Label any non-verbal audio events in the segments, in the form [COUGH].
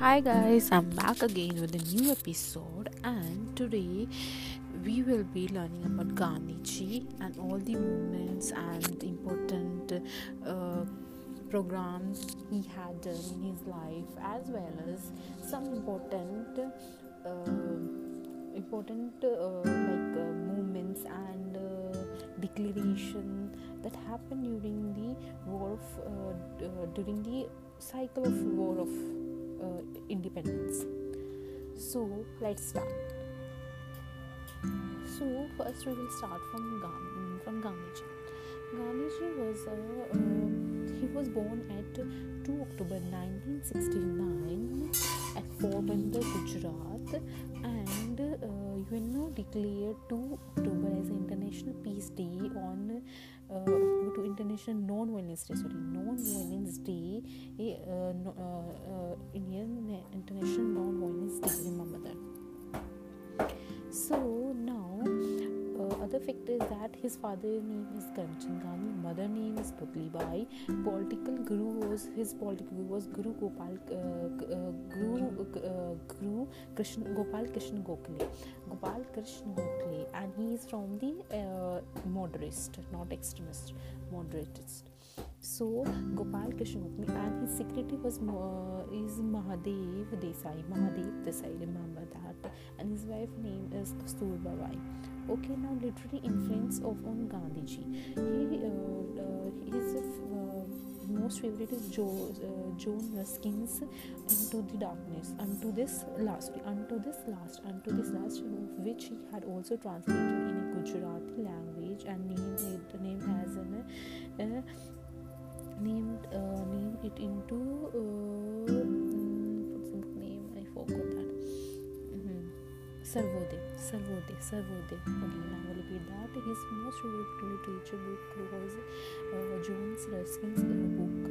Hi guys, I'm back again with a new episode, and today we will be learning about Gandhiji and all the movements and important uh, programs he had done in his life, as well as some important, uh, important uh, like uh, movements and uh, declaration that happened during the war of uh, during the cycle of war of uh, independence. So let's start. So first we will start from Gandhi, from was uh, uh, he was born at 2 October 1969 at Porbandar, Gujarat, and uh, UNO declared 2 October as International Peace Day on uh, to International Non-Violence Day. Sorry, Non-Violence Day. Uh, no, uh, uh, Indian International Non-Violence Day. Remember that. So now, uh, other fact is that his father name is Karamchand Gandhi, mother name is Putli Bai. Political guru was his political guru was Guru Gopal uh, uh, Guru uh, Guru Krishna Gopal Krishna Gokhale. Gopal Krishna Gokhale, and he is from the uh, moderate, not extremist, moderatist. So Gopal Krishna Gokhale, and his secretary was uh, is Mahadev Desai. Mahadev Desai, remember that, and his wife name is Kasturba Bai. Okay, now literary influence of on Gandhiji. He uh, uh, his uh, most favorite is Joe, uh, John Ruskin's Into the Darkness, Unto This Last, Unto This Last, Unto This Last, which he had also translated in a Gujarati language and named it name as an uh, named uh, named it into Sarvodaya, Sarvodaya, Sarvodaya. Again, I will repeat that. His most favorite literature book was uh, Jones Ruskin's book.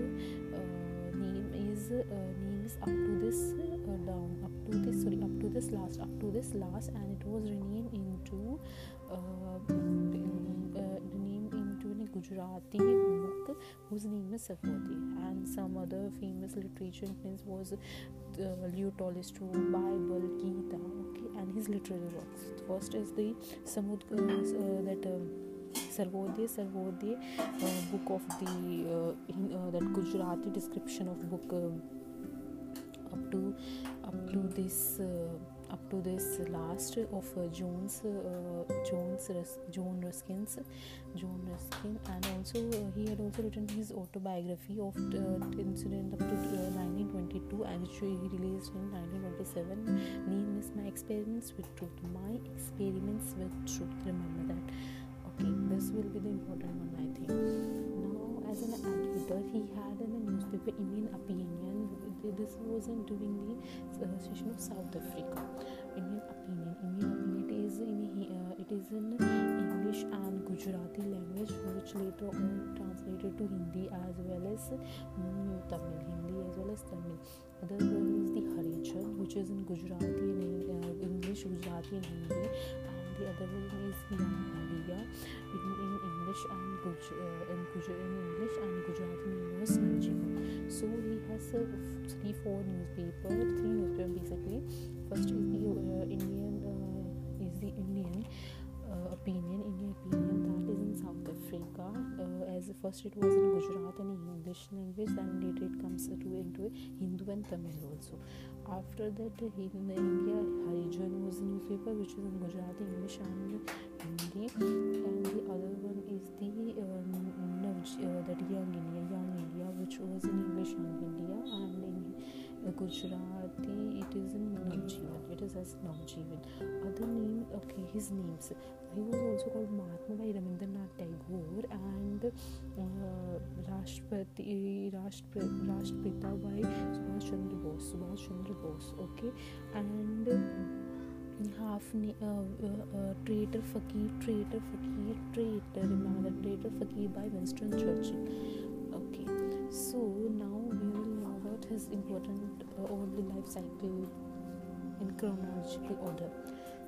Uh, name is uh, name is up to this uh, down up to this sorry up to this last up to this last and it was renamed into Gujarati book whose name is Sarvodaya and some other famous literature influence was uh, Leo Tolstoy, Bible, Gita, okay, and his literary works. First is the Samud uh, uh, that. Um, Sarvodaya, Sarvodaya, uh, book of the uh, in, uh, that Gujarati description of book uh, up to up to this uh, up to this last of uh, Jones uh, Jones Rus- John Ruskin's John Ruskin and also uh, he had also written his autobiography of the incident up to uh, 1922 and which he released in 1927 name is my experiments with truth. My experiments with truth. Remember that. Okay this will be the important one i think. Now as an editor he had in a newspaper indian opinion this was in during the uh, of south africa indian opinion indian opinion is in uh, it is in english and gujarati language which later on translated to hindi as well as mm, tamil hindi as well as tamil other one is the harijan which is in gujarati and uh, english gujarati and hindi and the other one is India in, in English and Guj, uh, in, Guj, in English and Gujarati Sanjeevan. So he has uh, three, four newspaper, three newspaper basically. First is the uh, Indian, uh, is the Indian uh, opinion, Indian opinion that is in South Africa. Uh, as first it was in Gujarat and English language, and later it comes to into Hindu and Tamil also. After that, in India, Harijan was a newspaper which is in Gujarati, English, and Hindi, and the other one is the uh, Navj, uh, that Young India, Young which was in English and India, and in Gujarati it is in Navjivan. It is as Navjivan. Other name, okay, his names. He was also called Mahatma by Rabindranath Tagore and uh, Rashtrapati, Rashtra, Rashtrapita by Subhash Chandra Bose. Subhash Chandra Bose. Okay, and. half uh, uh, uh, traitor fakir traitor fakir traitor remember traitor fakir by winston churchill okay so now we will know about his important uh, the life cycle in chronological order.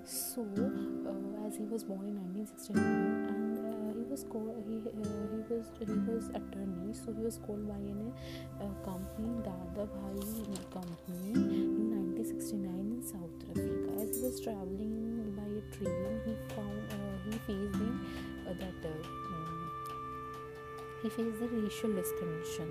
So uh, as he was born in 1969 and uh, he was called he uh, he was he was attorney. So he was called by a company Dada Bhai company in 1969 in South Africa. As he was traveling by a train he found uh, he faced the uh, that he faced the racial discrimination.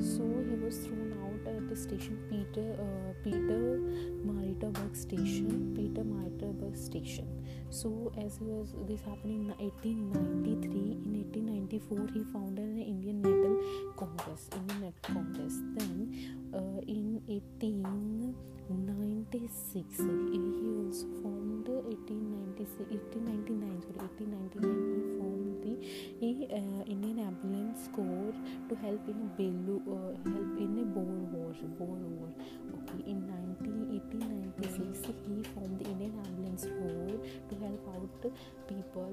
So he was thrown out at the station Peter uh, Peter Maritzburg station Pietermaritzburg station. So as he was this happened in 1893 in 1894 he founded an Indian Natal Congress Indian Natal Congress. Then uh, in 1896 he also formed 1896 1899 sorry 1899 uh, Indian Ambulance Corps to help in Belu, help in a Boer War Boer War. Okay in 1896 he formed the Indian Ambulance Corps to help out people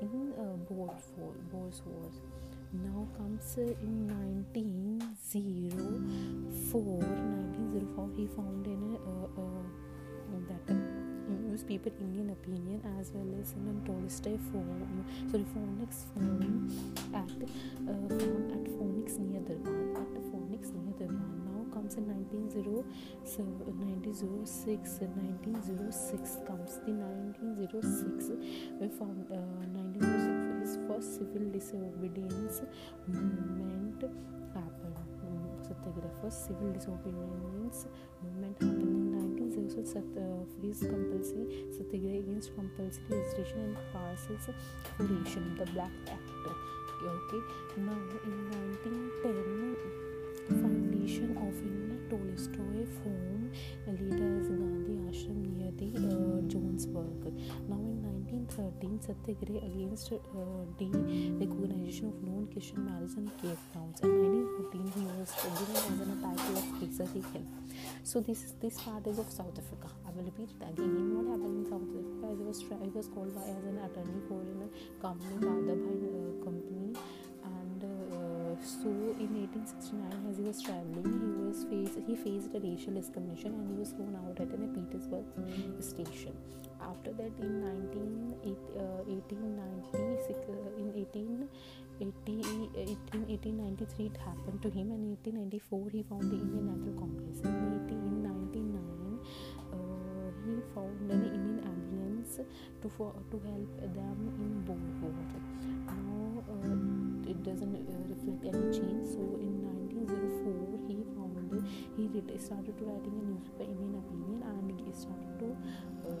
in uh, Boer War Boers Wars now comes uh, in 1904 1904 he found in a, uh, uh, that newspaper Indian Opinion as well as in Tolstoy form sorry Phoenix form at uh, at Phoenix near Durban at Phoenix near Durban. Now comes in 1906 1906 comes the 1906 we found uh, 1906 his first civil disobedience movement happened Satyagraha civil disobedience movement happened in 1906 uh, his compulsory Satyagraha against compulsory registration and passes for the Black Act. Okay. Now in 1910 foundation of India Tolstoy form leader Gandhi Ashram near the uh, Johannesburg. Now in 1913, Satyagraha against uh, recognition of non-Christian marriage in Cape Town. And 1914, he was given as an title of Kesari Hill. So this is this part is of South Africa. I will repeat it again. What happened in South Africa? He was he was called by as an attorney for in a company, Dadabhai uh, company, so in 1869, as he was traveling, he was faced he faced a racial discrimination and he was thrown out at a Petersburg station. After that, in 19, uh, 1896, uh, in 1880, 18, 1893, it happened to him, and in 1894, he found the Indian National Congress. In 1899, uh, he found an Indian ambulance to for, to help them in Boer. Doesn't uh, reflect any change. So, in 1904, he found he started to writing a newspaper Indian Opinion, and he started to uh,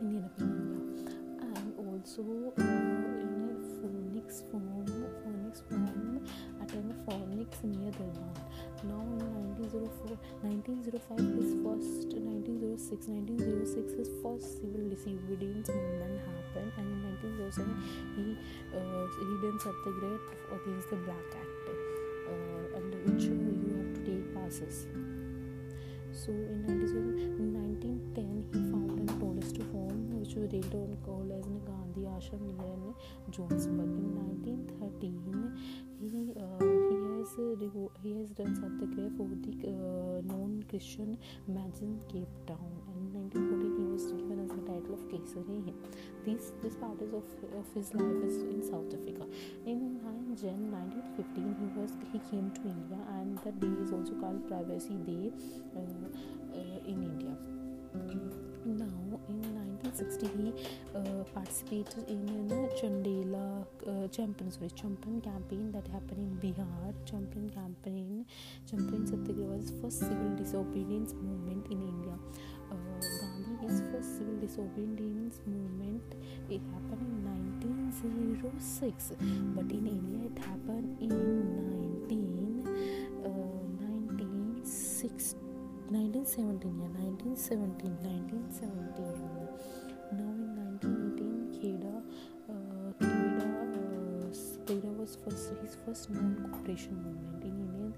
Indian Opinion, yeah. and also uh, in a Phoenix form, Phoenix form at a Phoenix near Durban. Now in 1904, 1905 his first, 1906, 1906 his first. Civil disobedience movement happened, and in 1907 he uh, he did satyagraha against the Black Act, uh, under which you have to take passes. So in 1910 he founded Tolstoy Home, which was later called as Gandhi Ashram near Johannesburg. In 1913, he uh, he has uh, done satyagraha for the uh, non-Christian magazine Cape Town, and in 1914 he was of Kesari Hind. This part is of, of his life is in South Africa. In 9 Jan 1915, he was he came to India, and that day is also called Pravasi Day uh, uh, in India. Now, in 1960, he uh, participated in a Chandela uh, Champaran, sorry, Champaran campaign that happened in Bihar. Champaran campaign, Champaran Satyagraha was first civil disobedience movement in India. Uh, Gandhi, his first civil disobedience movement, it happened in 1906, but in India it happened in 19 1960. 1917 yeah 1917 1917 now in 1918 Kheda uh, Kheda uh, Kheda was first his first non-cooperation movement in India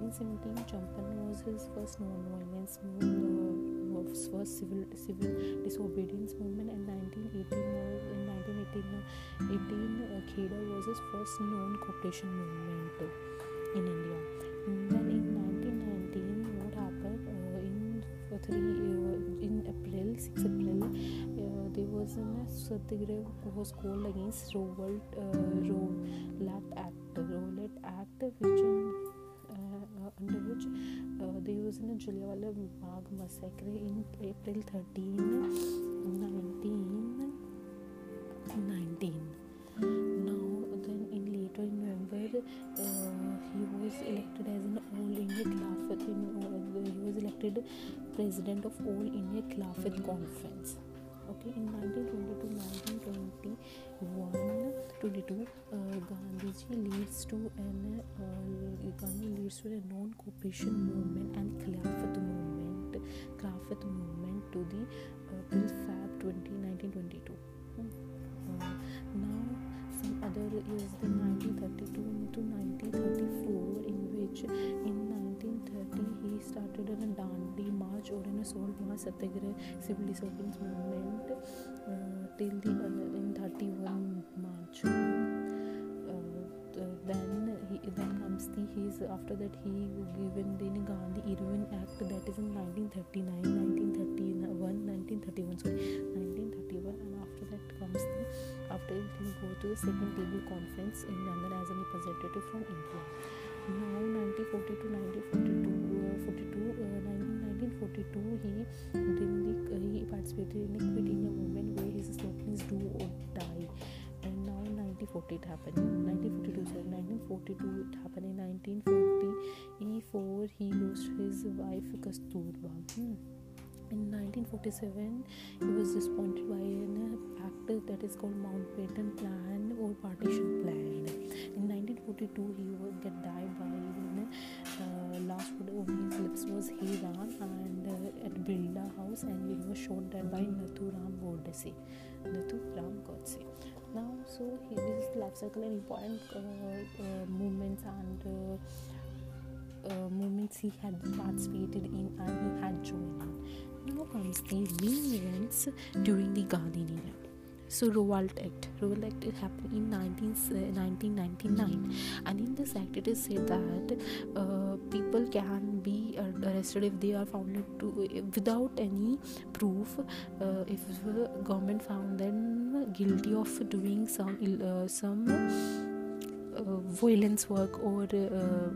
1917 Champan was his first non-violence movement first civil civil disobedience movement and 1918 was in 1918 18 uh, Kheda was his first non-cooperation movement in India. Then in 1919 what happened uh, in three uh, in April, 6 April, uh, there was a satyagraha was called against Rowlatt uh, Act, Rowlatt Act, which in, under which uh, there was a Jallianwala Bagh massacre in April 13, 19, 19. Now, then in later in November, uh, he was elected as an All India Khilafat. In, uh, he was elected president of All India Khilafat Conference. Okay, in 1922, 1921, 22, uh, Gandhiji leads to an uh, Gandhi leads to a non-cooperation movement and Khilafat movement, Khilafat movement to the uh, till Feb 20, 1922. Hmm. Uh, now some other is the 1932 to 1934 in which in 1930 he started a Dandi march or in a salt march satyagraha civil disobedience movement uh, till the uh, in 31 March. Uh, then he then comes the his after that he given the Gandhi Irwin Act that is in 1939 1931 1931 sorry 1931 and after that comes the after he go to the second table conference in London as a representative from India now 1940 to 1942 uh, 42 uh, 1942 he then the, uh, he participated in the quit India movement where his slogan is do or die and now 1940 it happened 1942 sorry 1942 it happened in 1944 he lost his wife Kasturba hmm. In 1947 he was disappointed by an act that is called Mountbatten Plan or Partition Plan. In 1942 he would get died by uh, last word on his lips was Ram and uh, at Birla house and he was shot dead by Nathuram Godse Nathuram Godse now so he, this is the life cycle and important uh, uh, movements and uh, uh, movements he had participated in and he had joined. in. Now comes the main events during the Gandhi era. So Rowlatt Act. Rowlatt Act it happened in 19, uh, 1999 and in this act it is said that uh, people can be arrested if they are found to without any proof uh, if the government found them guilty of doing some uh, some uh, violence work or uh,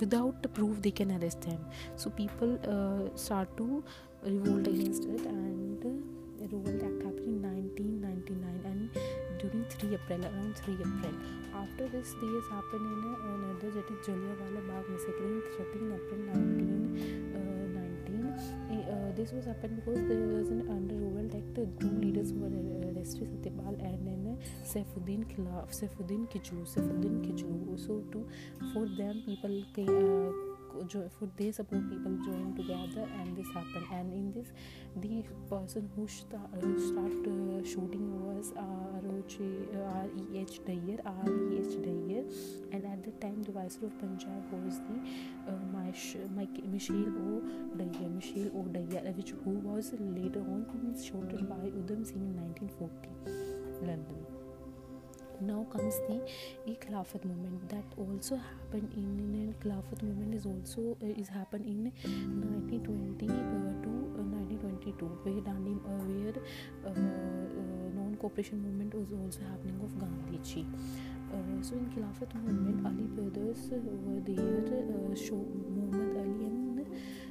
without the proof they can arrest them so people start to revolt against it and the revolt act happened in 1999 and during 3 April around 3 April after this this happened in another that is Jallianwala Bagh massacre in 13 April 1919 uh, uh, this was happened because there was an under revolt act two leaders were arrested Satyapal and then Saifuddin Khilaf Saifuddin Kichlu Saifuddin Kichlu so to for them people came, uh, for they support people join together and this happened and in this the person who start, uh, uh, shooting was R.E.H. Dyer R.E.H. Dyer and at the time the viceroy of Punjab was the uh, Michelle O. Dayar Michelle O. Dayar which who was later on shot by Udham Singh in 1940 London now comes the Khilafat movement that also happened in, in Khilafat movement is also uh, is happened in 1920 uh, to uh, 1922 where Dandi uh, where uh, uh, non-cooperation movement was also happening of Gandhiji so in Khilafat movement Ali brothers were there Uh, show Muhammad Ali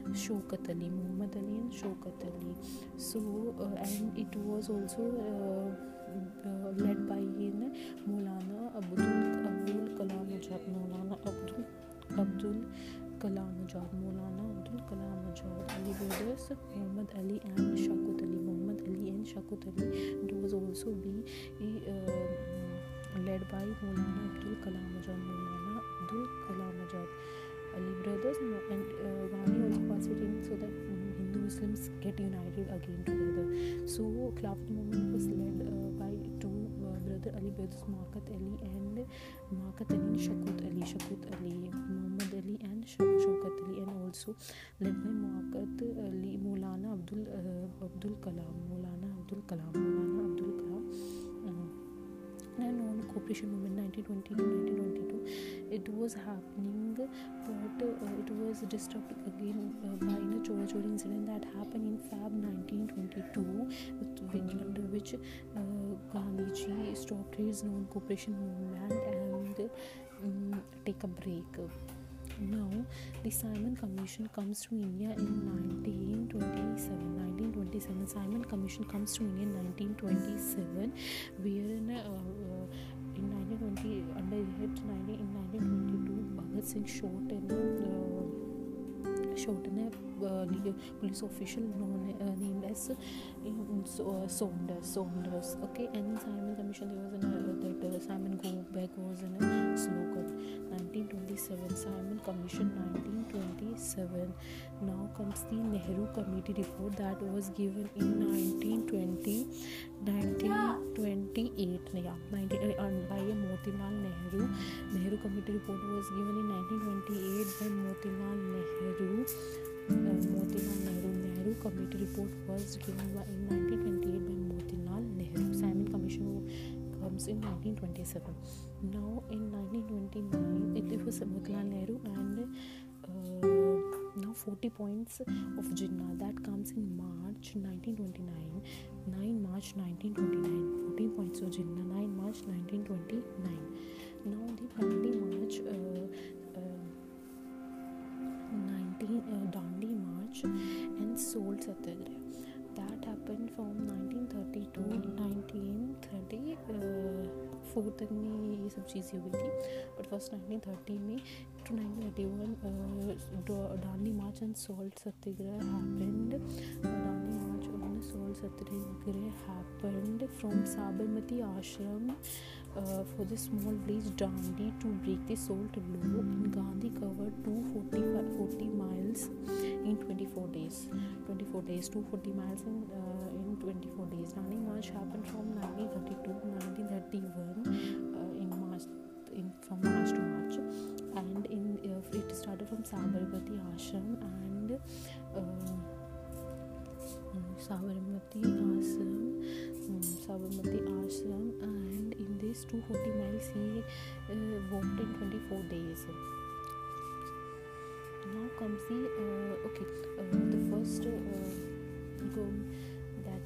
and Shaukat Ali Muhammad Ali and Shaukat Ali so uh, and it was also uh, led by Maulana Abdul Abdul Kalam Ajad Maulana Abdul Abdul Kalam Ajad Maulana Abdul Kalam Ajad Ali brothers Muhammad Ali and Shaukat Ali Muhammad Ali and Shaukat Ali. It was also be uh, led by Maulana Abdul Kalam Ajad Maulana Abdul Kalam Ajad. Ali brothers and uh, Gandhi also participated so that Hindu Muslims get united again together. So Khilafat movement was led uh, brother Ali brothers Makat Ali and Makat Ali and Shaukat Ali Shaukat Ali Muhammad Ali and Shaukat Ali and also led by Makat Ali Maulana Abdul uh, Abdul Kalam Maulana Abdul Kalam Maulana Abdul Kalam. Uh, and on cooperation movement 1920 to 1922 it it was happening but uh, it was disturbed again uh, by a Chora incident that happened in Feb 1922 with, which, under which uh, Gandhiji stopped his non-cooperation movement and um, take a break. Now the simon commission comes to india in 1927 1927 simon commission comes to india in 1927 wherein uh, uh, in 1920 under head 19, dressing short in uh, eh, short uh, uh, uh, Saunders. Saunders. Okay, and in Simon Commission there was an, uh, that uh, Simon Go Back was in a slogan. 1927 Simon Commission 1927. Now comes the Nehru Committee report that was given in 1920 1928 yeah, 19, uh, by Motilal Nehru. Nehru Committee report was given in 1928 by Motilal Nehru. Uh, Motilal Nehru Nehru Committee report was given by, in 1928 by Motilal Nehru. Simon Commission comes in 1927. Now in 1929 it, it was Motilal Nehru and uh, now 40 points of Jinnah that comes in March 1929 9 March 1929 14 points of Jinnah 9 March 1929 now the Dandi March uh, uh, 19 uh, Dandi March and Salt Satyagraha that happened from 1930 to 1930 four तक में ये सब चीज़ें हुई थी but first 1930 में to 1931 Dandi march and salt satyagraha happened Dandi march and salt satyagraha happened from Sabarmati ashram uh, for the small village Dandi to break the salt law and Gandhi covered 240 miles in 24 days. 24 days 240 miles in uh, in 24 days. Dandi March happened from 1932 to 1931 uh, in March in from March to March. And in uh, it started from Sabarmati ashram and uh, Sabarmati Ashram, Sabarmati Ashram, and in this 240 miles he uh, walked in 24 days. Now comes the uh, okay, uh, the first uh,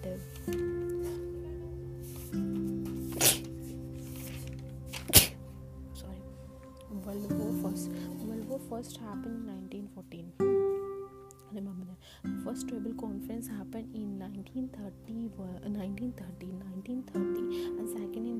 that. First tribal conference happened in 1930 1930 uh, 1930 and second in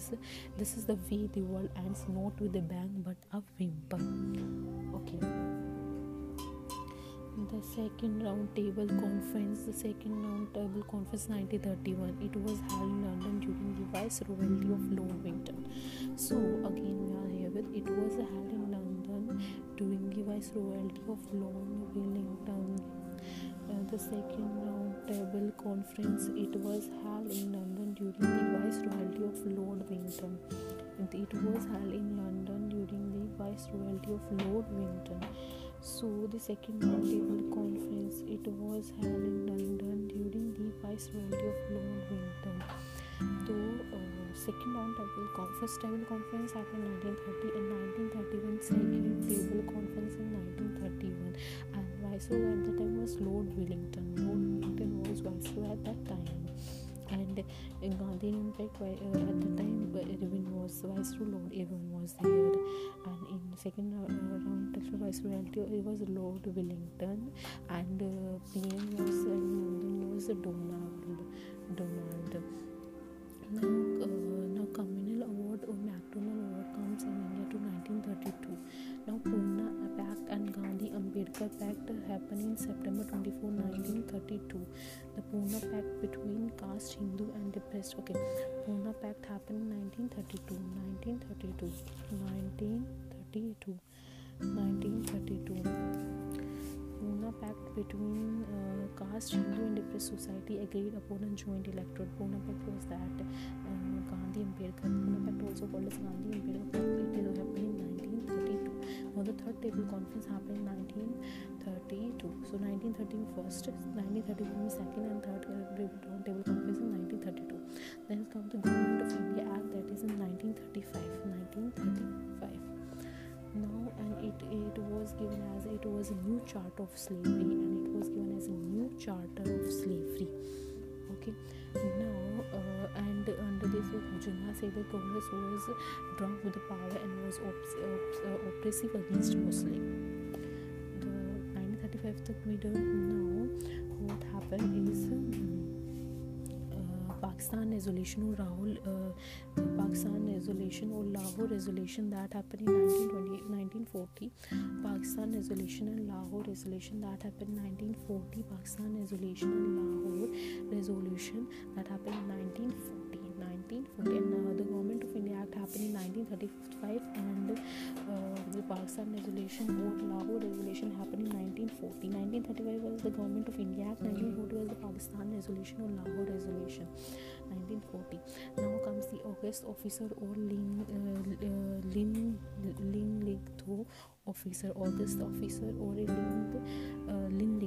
was this is the way the world ends not with a bang but a whimper. Okay. The second round table conference, the second round table conference 1931, it was held in London during the viceroyalty of Lord Wellington. So again we are here with it was held in London during the viceroyalty of Lord Wellington. Uh, the second round table conference it was held in london during the viceroyalty of lord wellington it was held in london during the viceroyalty of lord wellington so the second round table conference it was held in london during the viceroyalty of lord wellington so uh, second round table con- first table conference happened in 1930 and 1931 second table conference in 1931 and viceroy at the time was lord wellington. Lord wellington was viceroy at that time and uh, Gandhi in fact uh, at the time uh, Irwin was viceroy Lord Irwin was there. And in second uh, round textual viceroyalty it was Lord Wellington. And uh, PM was uh, London was Donald Donald. Now uh, now communal award or macdonald award comes in india to 1932 now and gandhi pact happened in september 24 1932 the pune pact between caste hindu and depressed okay. Pune pact happened in 1932 1932 1932 1932 Pune Pact between uh, caste Hindu and depressed society agreed upon a joint electorate. Pune Pact was that uh, Gandhi Ambedkar. In fact, also called as Gandhi Ambedkar Pact. It happened in 1932. Now the third table conference happened in 1932. So 1913 first, 1931 second, and third table conference in 1932. Then comes the Government of India Act that is in 1935. 1935 now and it it was given as it was a new chart of slavery and it was given as a new charter of slavery. Okay? Now uh, and under this Jinnah said that Congress was drunk with the power and was uh, oppressive against Muslim. The 1935 that we don't know what happened is um, Pakistan resolution और Rahul Pakistan resolution और Lahore resolution that happen Pakistan resolution and Lahore resolution that happen Pakistan resolution and Lahore resolution that happen 1940 uh, the government of India Act happened in 1935 and uh, the Pakistan resolution or Lahore resolution happened in 1940 1935 was the government of India Act 1940 was the Pakistan resolution or Lahore resolution 1940 now comes the August officer or Ling uh, uh, Lin Ling Litho officer August officer or a Ling uh, Lin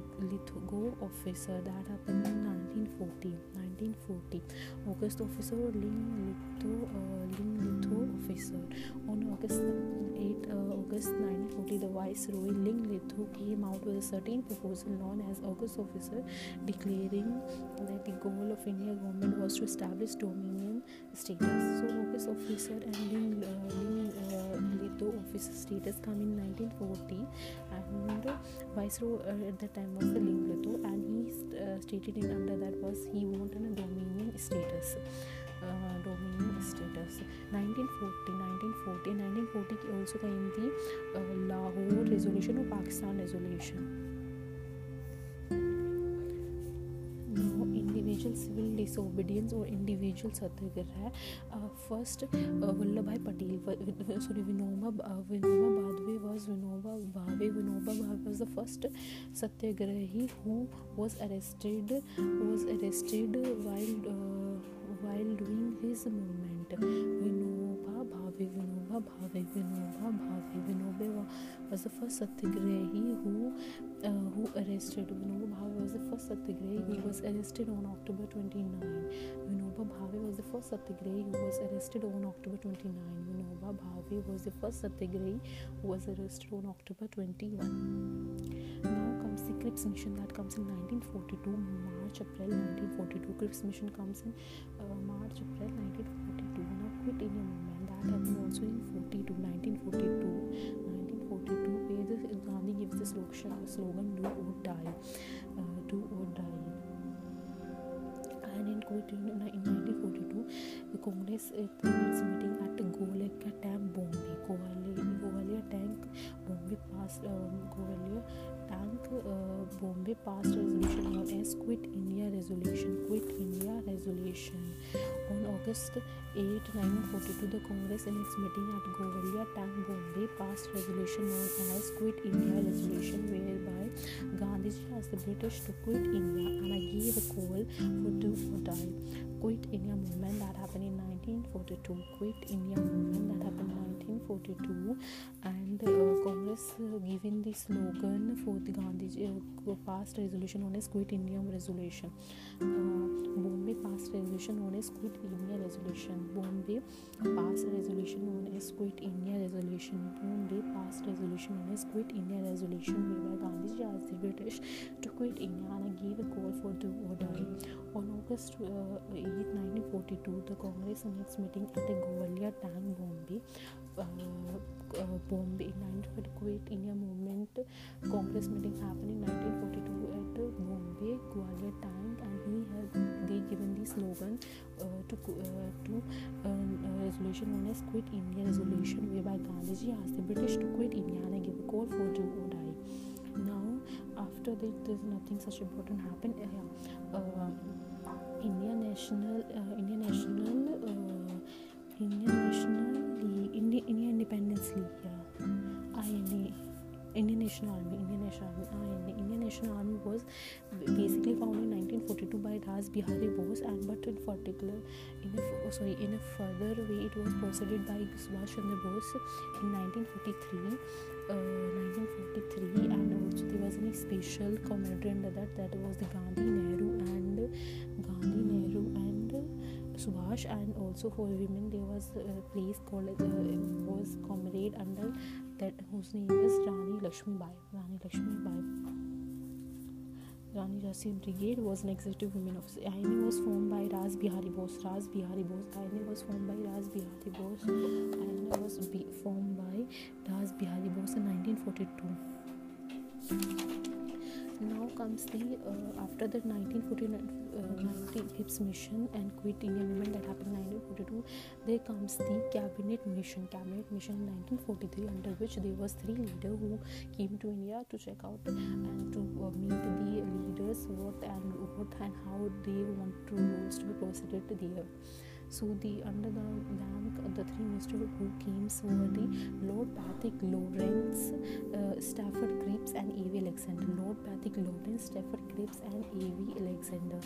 officer that happened in 1940 1940 August officer or Ling Litho uh, Ling Litho officer on August 8 uh, August 1940 the viceroy Ling Litho came out with a certain proposal known as August officer declaring that the goal of India government was to establish dominion status so August officer and Ling, uh, Ling uh, Litho officer status come in 1940 and uh, viceroy uh, at that time was the Ling and he uh, stated in under that was he wanted a dominion status uh, dominion status 1940 1940 1940 also came the uh, Lahore resolution or Pakistan resolution now individual civil disobedience or individual satyagraha uh, first uh, Vallabhbhai Patel sorry Vinoba uh, Vinoba Bhave was Vinoba Bhave Vinoba Bhave was the first satyagrahi who was arrested was arrested while uh, while doing his movement. Vinoba Bhave Vinoba Bhave Vinoba Bhave Vinoba was the first satyagrahi who uh, who arrested. Vinoba Bhave was the first satyagrahi who was arrested on October 29 satyagrahi who was arrested on October 29 Vinoba Bhave was the first satyagrahi who was arrested on October 21 now comes the Cripps mission that comes in 1942 March April 1942 Cripps mission comes in uh, March April 1942 now quit India movement that happened also in 42 1942 1942 where Gandhi gives the slogan, slogan do or die uh, do or die in quit in, in 1942 the Congress uh, in its meeting at Goleka Tank Bombay Govalia Tank Bombay passed um, Govalia Tank uh, Bombay passed resolution known as Quit India Resolution Quit India Resolution on August 8 1942 the Congress in its meeting at Govalia Tank Bombay passed resolution known as Quit India Resolution whereby Gandhiji asked the British to quit India and I gave a call for do or die. Quit India movement that happened in 1942 Quit India movement that happened in 1942 and uh, Congress uh, given the slogan for the Gandhiji uh, passed resolution known as Quit India Resolution uh, Bombay passed resolution known as Quit India Resolution Bombay passed resolution known as Quit India Resolution Bombay passed resolution known as Quit India Resolution whereby Gandhiji asked the British to quit India and gave a call for do or die on August uh, 8 1942 the Congress its meeting at the Govalia Tank Bombay uh, uh, Bombay in 1940 quit India movement Congress meeting happened in 1942 at uh, Bombay Gwalior Tank and he had they given the slogan uh, to uh, to uh, resolution known as Quit India Resolution whereby Gandhiji asked the British to quit India and give a call for do or die now after that there's nothing such important happened uh, Indian National Indian National Indian National Independence League yeah INA Indian National Army Indian National Army INA Indian National Army was basically founded in 1942 by Ras Bihari Bose and but in particular. In a oh, sorry in a further way it was proceeded by Subhash Chandra Bose in 1943 uh, 1943 and also there was a special commander under that that was the Gandhi Nehru and Gandhi Nehru Subhash and also for women there was a place called uh, was comrade under that whose name is Rani Lakshmi Bai Rani Lakshmi Bai Rani Jhansi Brigade was an executive women officer. INA was formed by Ras Bihari Bose. Ras Bihari Bose. INA was formed by Ras Bihari Bose. INA was formed by Ras Bihari Bose in 1942 now comes the uh, after the 1949 uh, Cripps mission and quit India movement that happened in 1942 there comes the cabinet mission. Cabinet mission in 1943 under which there was three leaders who came to India to check out and to uh, meet the leaders what and what and how they want to to be proceeded there so the under the bank, the three ministers who came the Lord Patrick Lawrence, uh, Stafford Cripps, and A.V. Alexander. Lord Patrick Lawrence, Stafford Cripps, and A.V. Alexander.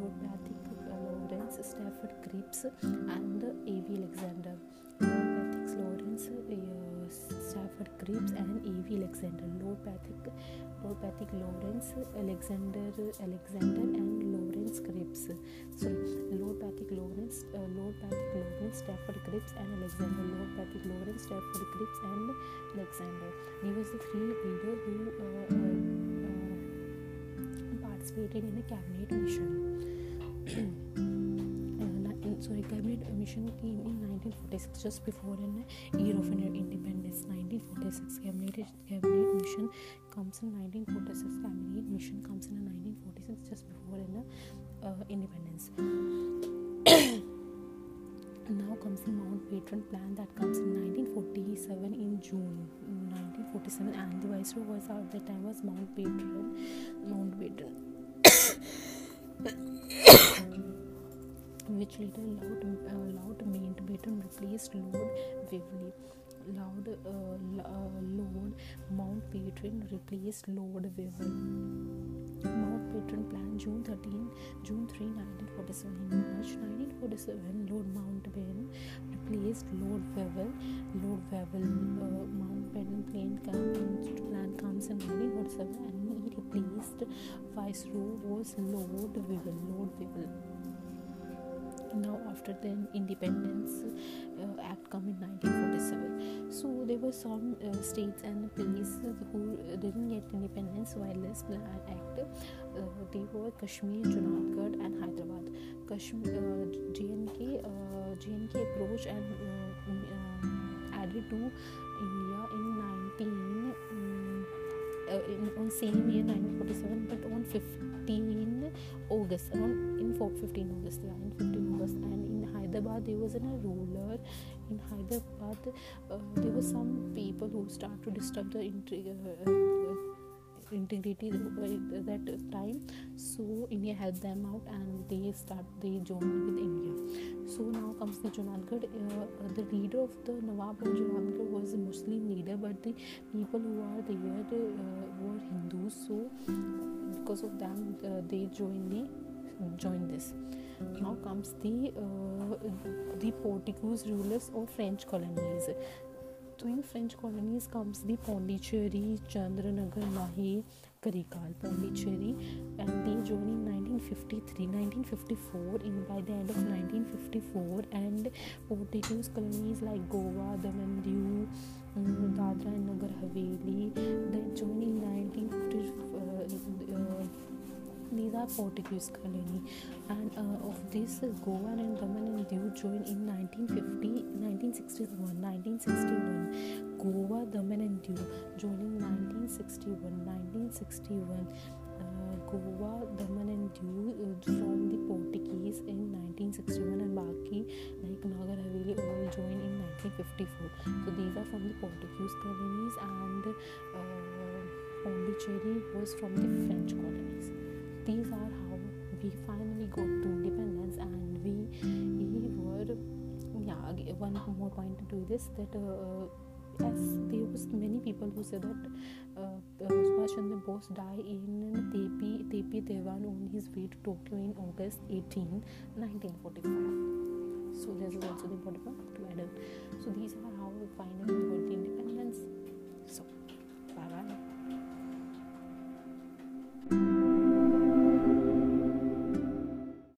Lord Patrick uh, Lawrence, Stafford Cripps, and A.V. Alexander. Lord Patrick Lawrence, uh, Stafford Cripps, and A.V. Alexander. Lord Patrick, Lord Patrick Lawrence, Alexander, Alexander, and Lawrence Cripps. Sorry, Stafford Cripps, and Alexander. Patrick Lawrence, Stafford Cripps, and Alexander. These was the three leaders who uh, uh, uh, participated in a cabinet mission. [CLEARS THROAT] uh, sorry, cabinet mission came in 1946, just before an year of independence. 1946 cabinet cabinet mission comes in 1946. Cabinet mission comes in 1946, just before an uh, independence. Now comes the Mountbatten plan that comes in 1947 in June. 1947 and the viceroy was at that time was Mountbatten. Mount Mountbatten [COUGHS] which later allowed, uh, allowed Mountbatten replaced Lord Waverley. Lord, uh, uh, Lord Mountbatten replaced Lord Waverley Mountbatten plan June 13 June 3 1947 in March 1947 Lord Mountbatten replaced Lord Wavell Lord Wavell uh, Mountbatten plan, comes, plan comes in 1947 and he replaced Viceroy was Lord Wavell Lord Wavell now after the independence uh, act come in 1947 so there were some uh, states and places who didn't get independence while this plan act uh, they were kashmir junakard and hyderabad. Kashmir uh, jnk jnk approach and added to india in 19 um, in, on same year 1947 but on 15 august around in 15 august yeah in 15 august and in hyderabad there was a ruler in hyderabad uh, there were some people who start to disturb the uh, integrity at that time so india helped them out and they start they joined with india so now comes the Junadgarh. Uh, the leader of the Nawab of Junadgarh was a Muslim leader, but the people who are there uh, were Hindus. So because of them, uh, they joined the join this. Now comes the the Portuguese rulers or French colonies. So in French colonies comes the Pondicherry, Chandranagar, Mahe, Karikal, Pondicherry, and they joined in 1953, 1954. In by the end of 1954, and Portuguese colonies like Goa, Daman, Diu, um, Dadra and Nagar Haveli, they joined in 1950. Uh, uh, these are Portuguese colony and uh, of this uh, Goa and Daman and Diu joined in 1950 1961 1961 Goa Daman and Diu joined in 1961 1961 uh, Goa Daman and Diu uh, from the Portuguese in 1961 and Baki like Nagar Haveli all joined in 1954 so these are from the Portuguese colonies and uh, Pondicherry was from the French colonies these are how we finally got to independence and we, we were yeah one more point to do this that uh, as there was many people who said that uh, uh, Subhash Chandra Bose died in Taipei, Taipei Devan on his way to Tokyo in August 18, 1945. So this is also the important to add up. So these are how we finally got the